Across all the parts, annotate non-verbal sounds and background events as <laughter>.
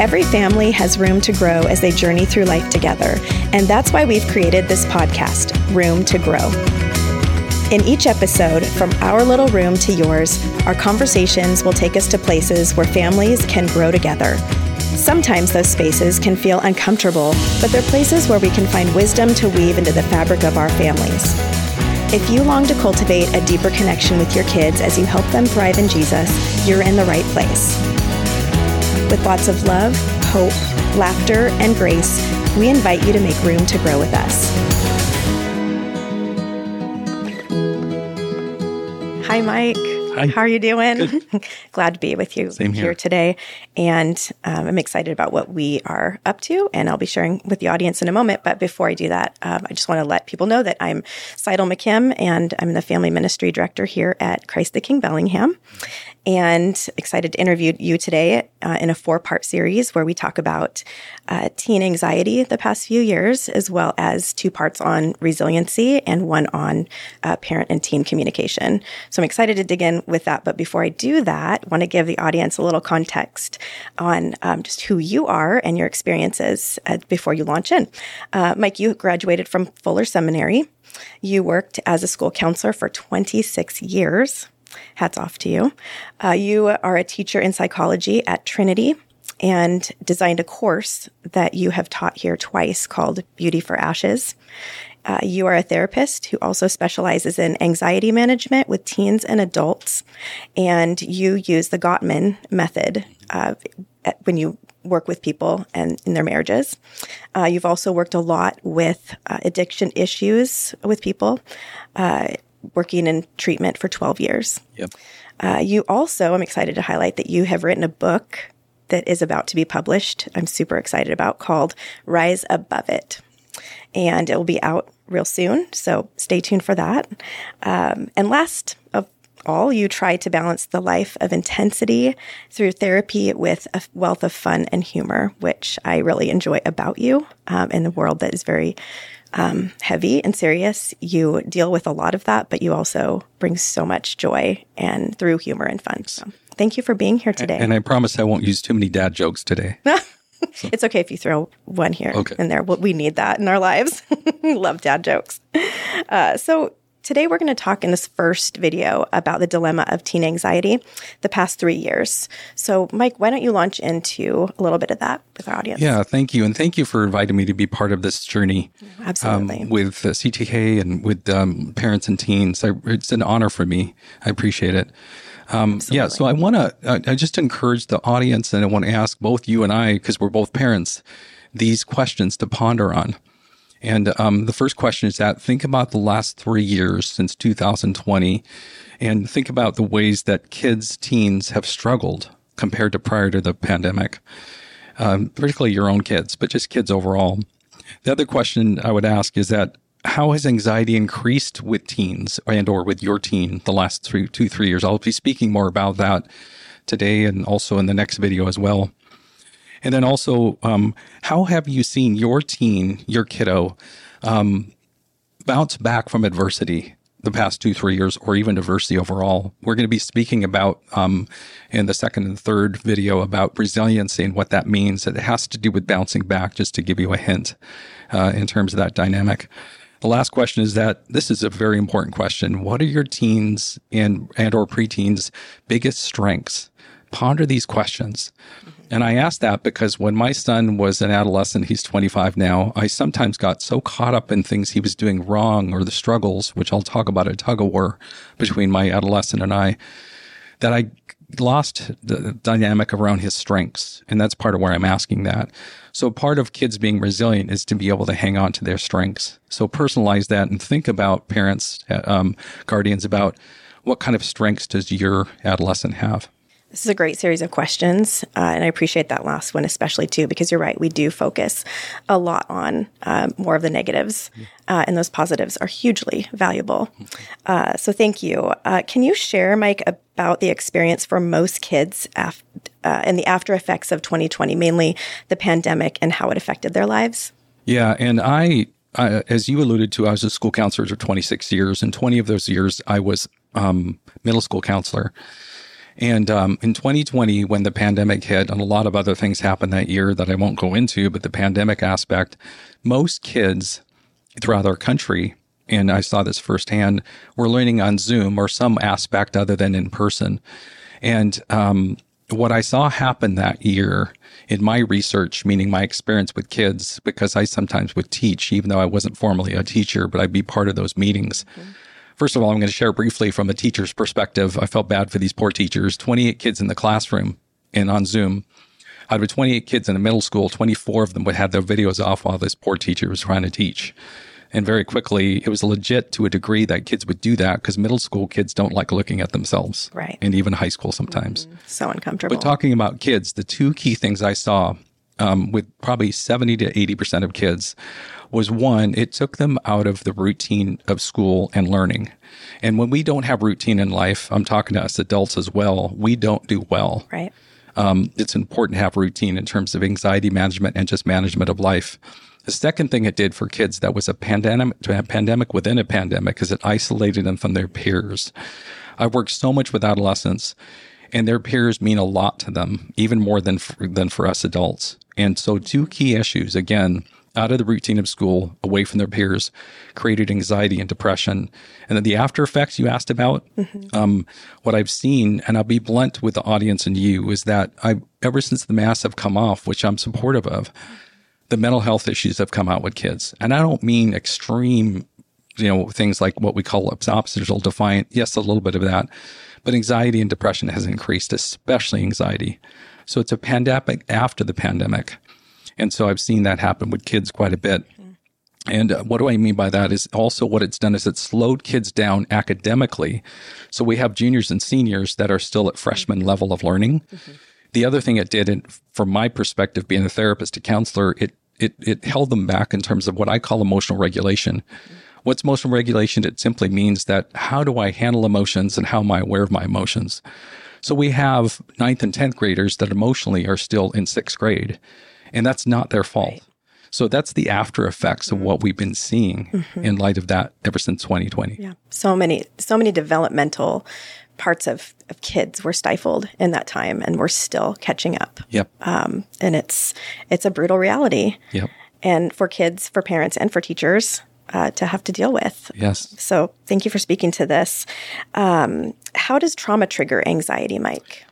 Every family has room to grow as they journey through life together, and that's why we've created this podcast, Room to Grow. In each episode, from our little room to yours, our conversations will take us to places where families can grow together. Sometimes those spaces can feel uncomfortable, but they're places where we can find wisdom to weave into the fabric of our families. If you long to cultivate a deeper connection with your kids as you help them thrive in Jesus, you're in the right place. With lots of love, hope, laughter, and grace, we invite you to make room to grow with us. Hi, Mike. Hi. How are you doing? <laughs> Glad to be with you Same here. today. And um, I'm excited about what we are up to, and I'll be sharing with the audience in a moment. But before I do that, um, I just want to let people know that I'm Seidel McKim, and I'm the Family Ministry Director here at Christ the King Bellingham. And excited to interview you today uh, in a four part series where we talk about uh, teen anxiety the past few years, as well as two parts on resiliency and one on uh, parent and teen communication. So I'm excited to dig in with that. But before I do that, I want to give the audience a little context on um, just who you are and your experiences uh, before you launch in. Uh, Mike, you graduated from Fuller Seminary. You worked as a school counselor for 26 years. Hats off to you. Uh, you are a teacher in psychology at Trinity and designed a course that you have taught here twice called Beauty for Ashes. Uh, you are a therapist who also specializes in anxiety management with teens and adults, and you use the Gottman method uh, when you work with people and in their marriages. Uh, you've also worked a lot with uh, addiction issues with people, uh, working in treatment for 12 years. Yep. Uh, you also, I'm excited to highlight that you have written a book that is about to be published. I'm super excited about called Rise Above It. And it will be out real soon. So stay tuned for that. Um, and last of all, you try to balance the life of intensity through therapy with a wealth of fun and humor, which I really enjoy about you um, in a world that is very um, heavy and serious. You deal with a lot of that, but you also bring so much joy and through humor and fun. So thank you for being here today. And I promise I won't use too many dad jokes today. <laughs> it's okay if you throw one here Okay. in there. We need that in our lives. <laughs> Love dad jokes. Uh, so today we're going to talk in this first video about the dilemma of teen anxiety the past three years. So Mike, why don't you launch into a little bit of that with our audience? Yeah, thank you. And thank you for inviting me to be part of this journey um, Absolutely. with uh, CTK and with um, parents and teens. I, it's an honor for me. I appreciate it. Um, yeah, so I want to I, I just encourage the audience and I want to ask both you and I, because we're both parents, these questions to ponder on. And um, the first question is that think about the last three years since 2020 and think about the ways that kids, teens have struggled compared to prior to the pandemic, um, particularly your own kids, but just kids overall. The other question I would ask is that how has anxiety increased with teens and or with your teen the last three, two, three years? I'll be speaking more about that today and also in the next video as well. And then also, um, how have you seen your teen, your kiddo, um, bounce back from adversity the past two, three years, or even adversity overall? We're going to be speaking about um, in the second and third video about resiliency and what that means. It has to do with bouncing back, just to give you a hint uh, in terms of that dynamic. The last question is that this is a very important question. What are your teens and and or preteens' biggest strengths? Ponder these questions. Mm-hmm. And I ask that because when my son was an adolescent, he's 25 now, I sometimes got so caught up in things he was doing wrong or the struggles, which I'll talk about a tug of war between my adolescent and I, that I lost the dynamic around his strengths. And that's part of where I'm asking that. So part of kids being resilient is to be able to hang on to their strengths. So personalize that and think about parents, uh, um, guardians about what kind of strengths does your adolescent have? This is a great series of questions, uh, and I appreciate that last one especially too, because you're right. We do focus a lot on um, more of the negatives, uh, and those positives are hugely valuable. Uh, so, thank you. Uh, can you share, Mike, about the experience for most kids af- uh, and the after effects of 2020, mainly the pandemic, and how it affected their lives? Yeah, and I, I, as you alluded to, I was a school counselor for 26 years, and 20 of those years I was um, middle school counselor. And um, in 2020, when the pandemic hit, and a lot of other things happened that year that I won't go into, but the pandemic aspect, most kids throughout our country, and I saw this firsthand, were learning on Zoom or some aspect other than in person. And um, what I saw happen that year in my research, meaning my experience with kids, because I sometimes would teach, even though I wasn't formally a teacher, but I'd be part of those meetings. Mm-hmm. First of all, I'm going to share briefly from a teacher's perspective. I felt bad for these poor teachers 28 kids in the classroom and on Zoom. Out of 28 kids in a middle school, 24 of them would have their videos off while this poor teacher was trying to teach. And very quickly, it was legit to a degree that kids would do that because middle school kids don't like looking at themselves. Right. And even high school sometimes. Mm-hmm. So uncomfortable. But talking about kids, the two key things I saw um, with probably 70 to 80% of kids was one, it took them out of the routine of school and learning. And when we don't have routine in life, I'm talking to us adults as well, we don't do well. Right. Um, it's important to have routine in terms of anxiety management and just management of life. The second thing it did for kids that was a pandemic, a pandemic within a pandemic is it isolated them from their peers. I've worked so much with adolescents and their peers mean a lot to them, even more than for, than for us adults. And so two key issues, again, out of the routine of school, away from their peers, created anxiety and depression. And then the after effects you asked about, mm-hmm. um, what I've seen, and I'll be blunt with the audience and you, is that I, ever since the masks have come off, which I'm supportive of, the mental health issues have come out with kids. And I don't mean extreme, you know, things like what we call oppositional defiant. Yes, a little bit of that. But anxiety and depression has increased, especially anxiety. So it's a pandemic after the pandemic. And so I've seen that happen with kids quite a bit. And uh, what do I mean by that is also what it's done is it slowed kids down academically. So we have juniors and seniors that are still at freshman level of learning. Mm-hmm. The other thing it did, and from my perspective, being a therapist, a counselor, it it it held them back in terms of what I call emotional regulation. Mm-hmm. What's emotional regulation? It simply means that how do I handle emotions and how am I aware of my emotions? So we have ninth and tenth graders that emotionally are still in sixth grade, and that's not their fault. Right. So that's the after effects mm-hmm. of what we've been seeing mm-hmm. in light of that ever since 2020. Yeah. So many, so many developmental parts of, of kids were stifled in that time and we're still catching up. Yep. Um, and it's it's a brutal reality. Yep. And for kids, for parents, and for teachers uh, to have to deal with. Yes. So thank you for speaking to this. Um, how does trauma trigger anxiety, Mike?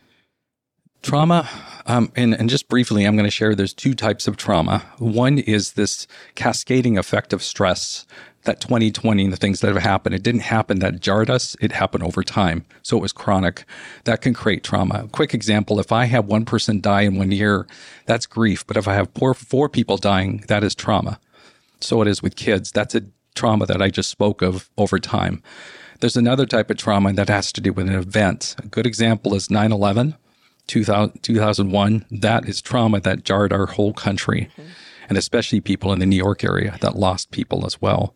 Trauma, um, and, and just briefly, I'm going to share there's two types of trauma. One is this cascading effect of stress that 2020 and the things that have happened, it didn't happen that jarred us. It happened over time. So it was chronic. That can create trauma. A quick example. If I have one person die in one year, that's grief. But if I have four, four people dying, that is trauma. So it is with kids. That's a trauma that I just spoke of over time. There's another type of trauma that has to do with an event. A good example is 9 11, 2001. That is trauma that jarred our whole country. Mm-hmm and especially people in the New York area that lost people as well.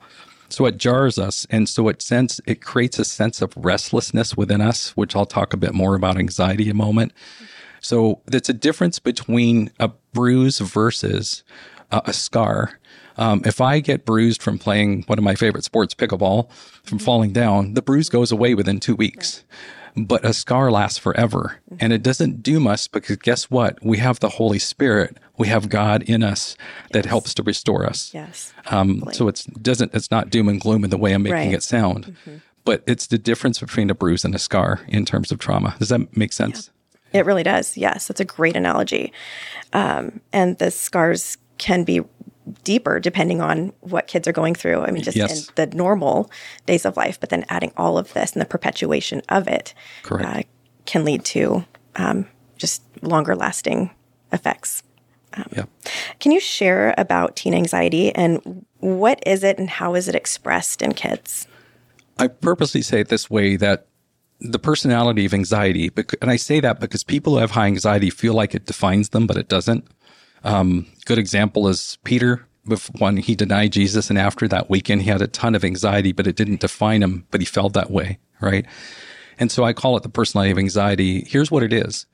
So it jars us, and so it sense it creates a sense of restlessness within us, which I'll talk a bit more about anxiety a moment. So it's a difference between a bruise versus uh, a scar. Um, if I get bruised from playing one of my favorite sports, pickleball, from falling down, the bruise goes away within two weeks. Right but a scar lasts forever. And it doesn't doom us because guess what? We have the Holy Spirit. We have God in us that yes. helps to restore us. Yes. Um, so it's doesn't it's not doom and gloom in the way I'm making right. it sound. Mm-hmm. But it's the difference between a bruise and a scar in terms of trauma. Does that make sense? Yeah. It really does. Yes, that's a great analogy. Um, and the scars can be deeper depending on what kids are going through. I mean, just yes. in the normal days of life, but then adding all of this and the perpetuation of it uh, can lead to um, just longer lasting effects. Um, yeah. Can you share about teen anxiety and what is it and how is it expressed in kids? I purposely say it this way that the personality of anxiety, and I say that because people who have high anxiety feel like it defines them, but it doesn't. Um, good example is Peter. When he denied Jesus, and after that weekend, he had a ton of anxiety, but it didn't define him, but he felt that way, right? And so I call it the personality of anxiety. Here's what it is.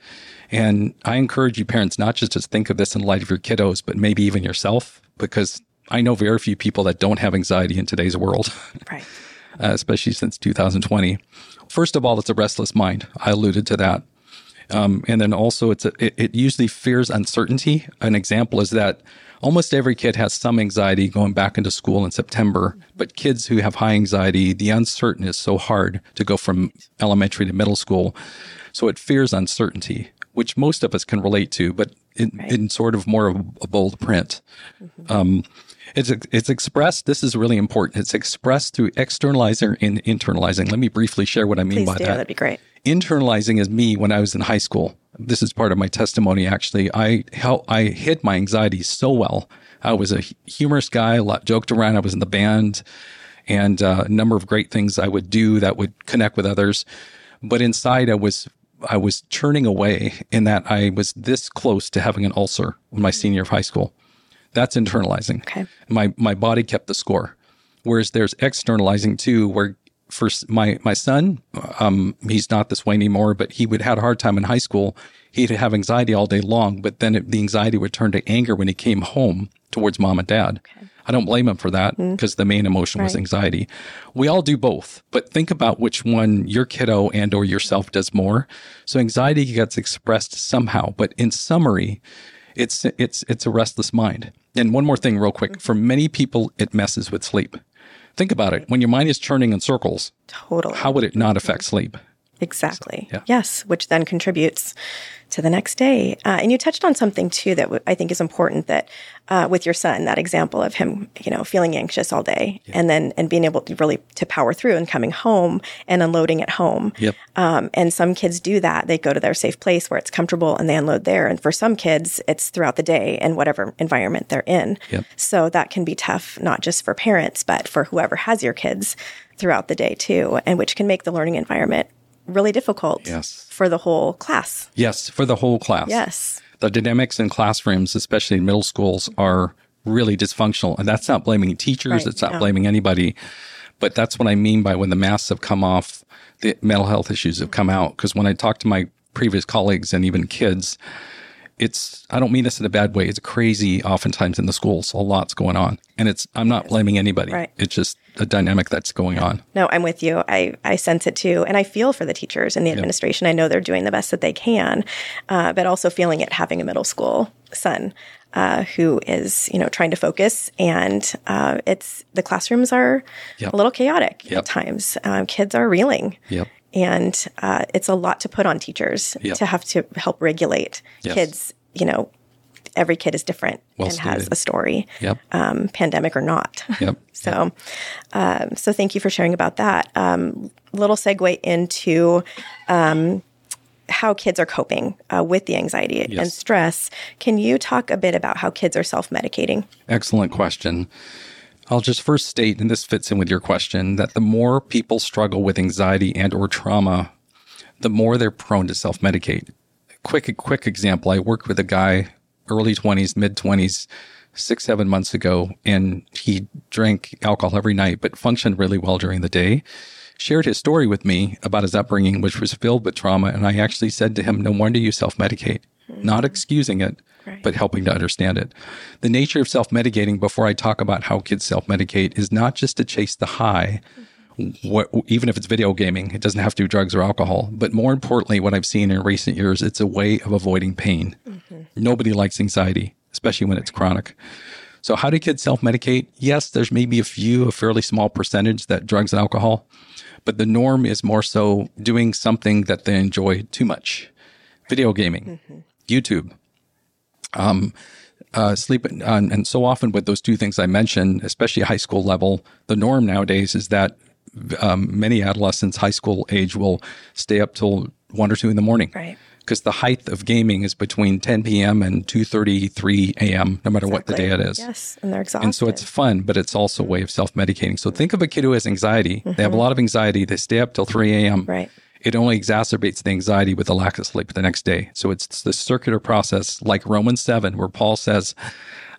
And I encourage you parents not just to think of this in light of your kiddos, but maybe even yourself, because I know very few people that don't have anxiety in today's world. <laughs> Right. uh, especially since 2020. First of all, it's a restless mind. I alluded to that. Um, and then also, it's a, it, it usually fears uncertainty. An example is that almost every kid has some anxiety going back into school in September. But kids who have high anxiety, the uncertain is so hard to go from elementary to middle school. So it fears uncertainty, which most of us can relate to, but in, right. in sort of more of a bold print. Mm-hmm. Um, it's it's expressed. This is really important. It's expressed through externalizing and internalizing. Let me briefly share what I mean Please by do. that. That'd be great. Internalizing is me when I was in high school. This is part of my testimony. Actually, I I hid my anxiety so well. I was a humorous guy. A lot joked around. I was in the band, and uh, a number of great things I would do that would connect with others. But inside, I was I was churning away in that I was this close to having an ulcer in my senior of high school. That's internalizing. Okay. My my body kept the score. Whereas there's externalizing too, where for my my son, um, he's not this way anymore, but he would had a hard time in high school. He'd have anxiety all day long, but then it, the anxiety would turn to anger when he came home towards mom and dad. Okay. I don't blame him for that because mm. the main emotion right. was anxiety. We all do both, but think about which one your kiddo and or yourself does more. So anxiety gets expressed somehow, but in summary, it's it's it's a restless mind. And one more thing, real quick. For many people, it messes with sleep. Think about it. When your mind is churning in circles, totally. How would it not affect sleep? Exactly. So, yeah. Yes, which then contributes to the next day. Uh, and you touched on something too that w- I think is important that uh, with your son, that example of him, you know, feeling anxious all day yeah. and then and being able to really to power through and coming home and unloading at home. Yep. Um, and some kids do that. They go to their safe place where it's comfortable and they unload there. And for some kids, it's throughout the day in whatever environment they're in. Yep. So that can be tough, not just for parents, but for whoever has your kids throughout the day too, and which can make the learning environment really difficult yes. for the whole class. Yes, for the whole class. Yes. The dynamics in classrooms, especially in middle schools, are really dysfunctional. And that's not blaming teachers, right. it's not no. blaming anybody. But that's what I mean by when the masks have come off, the mental health issues have come out. Because when I talk to my previous colleagues and even kids, it's I don't mean this in a bad way. It's crazy oftentimes in the schools. A lot's going on. And it's I'm not blaming anybody. Right. It's just a dynamic that's going on. No, I'm with you. I, I sense it too. And I feel for the teachers and the administration. I know they're doing the best that they can, uh, but also feeling it having a middle school son uh, who is, you know, trying to focus. And uh, it's the classrooms are yep. a little chaotic yep. at times. Um, kids are reeling. Yep. And uh, it's a lot to put on teachers to have to help regulate yes. kids. You know, every kid is different well and stated. has a story, yep. um, pandemic or not. <laughs> Yep. so, um, so thank you for sharing about that. Um, little segue into um, how kids are coping uh, with the anxiety yes. and stress. Can you talk a bit about how kids are self medicating? Excellent question. I'll just first state, and this fits in with your question, that the more people struggle with anxiety and or trauma, the more they're prone to self-medicate. Quick, quick example. I worked with a guy, early 20s, mid 20s, six, seven months ago, and he drank alcohol every night, but functioned really well during the day. Shared his story with me about his upbringing, which was filled with trauma. And I actually said to him, no wonder you self-medicate, mm-hmm. not excusing it, right. but helping to understand it. The nature of self medicating, before I talk about how kids self medicate, is not just to chase the high. What, even if it's video gaming, it doesn't have to do drugs or alcohol. But more importantly, what I've seen in recent years, it's a way of avoiding pain. Mm-hmm. Nobody likes anxiety, especially when it's chronic. So, how do kids self medicate? Yes, there's maybe a few, a fairly small percentage that drugs and alcohol, but the norm is more so doing something that they enjoy too much video gaming, mm-hmm. YouTube, um, uh, sleep on, and so often with those two things I mentioned, especially high school level, the norm nowadays is that um, many adolescents, high school age, will stay up till one or two in the morning. Right. Because the height of gaming is between 10 p.m. and 2:33 a.m. No matter exactly. what the day it is. Yes, and they're exhausted. And so it's fun, but it's also a way of self-medicating. So think of a kid who has anxiety. Mm-hmm. They have a mm-hmm. lot of anxiety. They stay up till 3 a.m. Right it only exacerbates the anxiety with the lack of sleep the next day. So it's the circular process, like Romans 7, where Paul says,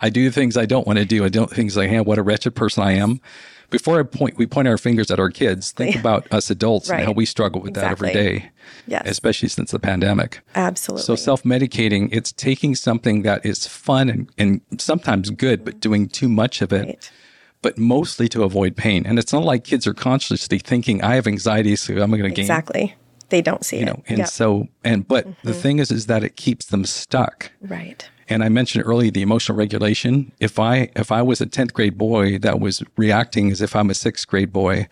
I do things I don't want to do. I don't things like, hey, what a wretched person I am. Before I point, we point our fingers at our kids. Think about us adults right. and how we struggle with exactly. that every day. Yes. Especially since the pandemic. Absolutely. So self medicating, it's taking something that is fun and, and, sometimes good, but doing too much of it. Right but mostly to avoid pain. And it's not like kids are consciously thinking, I have anxiety, so I'm going to gain. Exactly. they don't see you it. know, and so and but the mm-hmm. thing is, is that it keeps them stuck. right. And I mentioned earlier the emotional regulation. If I if I was a tenth grade boy that was reacting as if I'm a sixth grade boy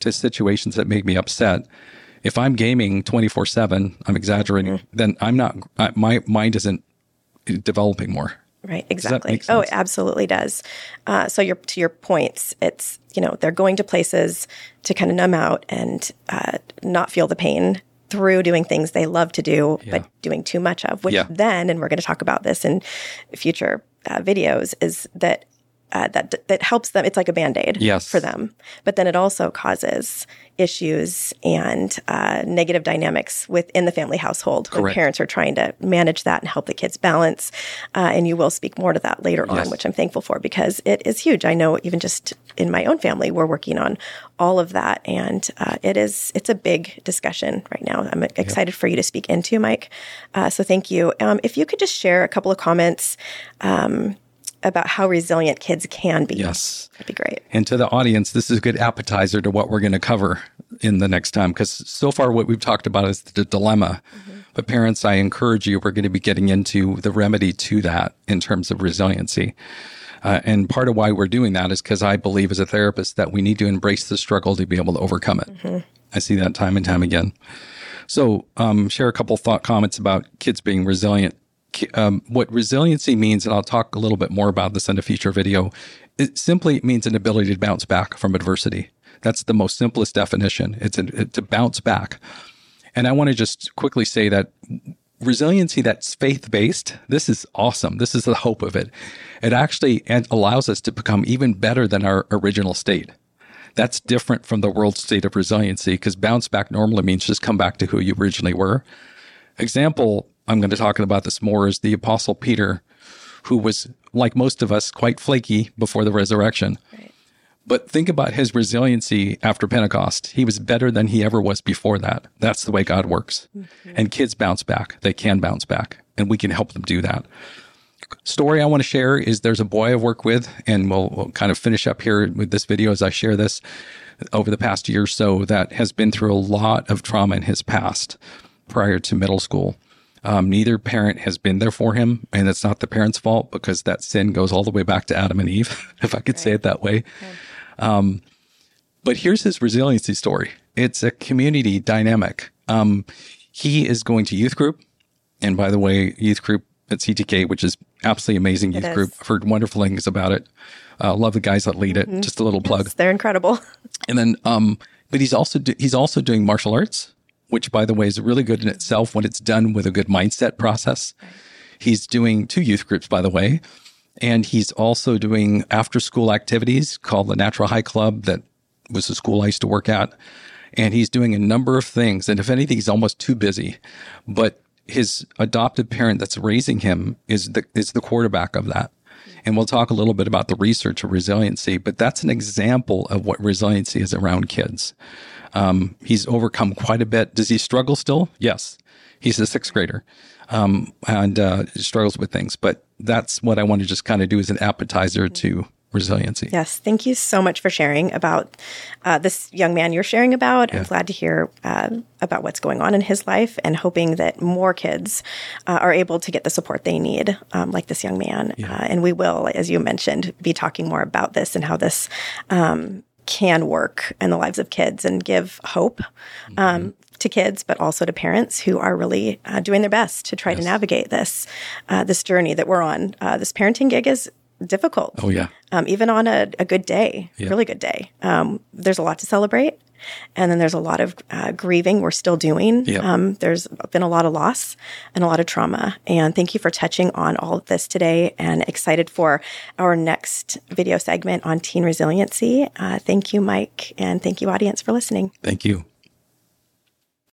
to situations that make me upset, if I'm gaming twenty four seven, I'm exaggerating. Mm. Then I'm not. I, my mind isn't developing more. Right, exactly. Oh, it absolutely does. Uh, so, your to your points, it's you know they're going to places to kind of numb out and uh, not feel the pain through doing things they love to do, but doing too much of. Which Yeah. then, and we're going to talk about this in future uh, videos, is that. Uh, that that helps them. It's like a band aid Yes. for them, but then it also causes issues and uh, negative dynamics within the family household when Correct. parents are trying to manage that and help the kids balance. Uh, and you will speak more to that later Yes. on, which I'm thankful for because it is huge. I know even just in my own family, we're working on all of that, and uh, it is it's a big discussion right now. I'm excited for you to speak into, Mike. Uh, so thank you. Um, if you could just share a couple of comments. Um, about how resilient kids can be. Yes. That'd be great. And to the audience, this is a good appetizer to what we're going to cover in the next time. Because so far, what we've talked about is the dilemma. But parents, I encourage you, we're going to be getting into the remedy to that in terms of resiliency. Uh, and part of why we're doing that is because I believe as a therapist that we need to embrace the struggle to be able to overcome it. I see that time and time again. So, um, share a couple thought comments about kids being resilient. Um, what resiliency means, and I'll talk a little bit more about this in a future video, it simply means an ability to bounce back from adversity. That's the most simplest definition. It's a, to bounce back. And I want to just quickly say that resiliency that's faith based, this is awesome. This is the hope of it. It actually allows us to become even better than our original state. That's different from the world state of resiliency because bounce back normally means just come back to who you originally were. Example, I'm going to talk about this more is the apostle Peter, who was like most of us quite flaky before the resurrection. But think about his resiliency after Pentecost. He was better than he ever was before that. That's the way God works. Mm-hmm. And kids bounce back. They can bounce back, and we can help them do that. Story I want to share is there's a boy I work with, and we'll, we'll kind of finish up here with this video as I share this over the past year or so that has been through a lot of trauma in his past prior to middle school. Um, neither parent has been there for him, and it's not the parent's fault because that sin goes all the way back to Adam and Eve, <laughs> if I could say it that way. Um, but here's his resiliency story. It's a community dynamic. Um, he is going to youth group, and by the way, youth group at CTK, which is absolutely amazing youth group. I've heard wonderful things about it. Uh, love the guys that lead it. Just a little plug. They're incredible. <laughs> And then, um, but he's also do, he's also doing martial arts, which by the way is really good in itself when it's done with a good mindset process. He's doing two youth groups, by the way, and he's also doing after school activities called the Natural High Club that was the school I used to work at. And he's doing a number of things. And if anything, he's almost too busy. But his adopted parent that's raising him is the is the quarterback of that. And we'll talk a little bit about the research of resiliency, but that's an example of what resiliency is around kids. Um, he's overcome quite a bit. Does he struggle still? Yes. He's a sixth grader um, and uh, struggles with things. But that's what I want to just kind of do as an appetizer to resiliency. Yes, thank you so much for sharing about uh, this young man you're sharing about. I'm glad to hear uh, about what's going on in his life and hoping that more kids uh, are able to get the support they need, um, like this young man. Uh, and we will, as you mentioned, be talking more about this and how this um, can work in the lives of kids and give hope. Um, to kids, but also to parents who are really uh, doing their best to try to navigate this uh, this journey that we're on. Uh, this parenting gig is difficult Oh, yeah. um, even on a, a good day, really good day. Um, there's a lot to celebrate. And then there's a lot of uh, grieving we're still doing. Yeah. Um, there's been a lot of loss and a lot of trauma. And thank you for touching on all of this today and excited for our next video segment on teen resiliency. Uh, thank you, Mike. And thank you, audience, for listening. Thank you.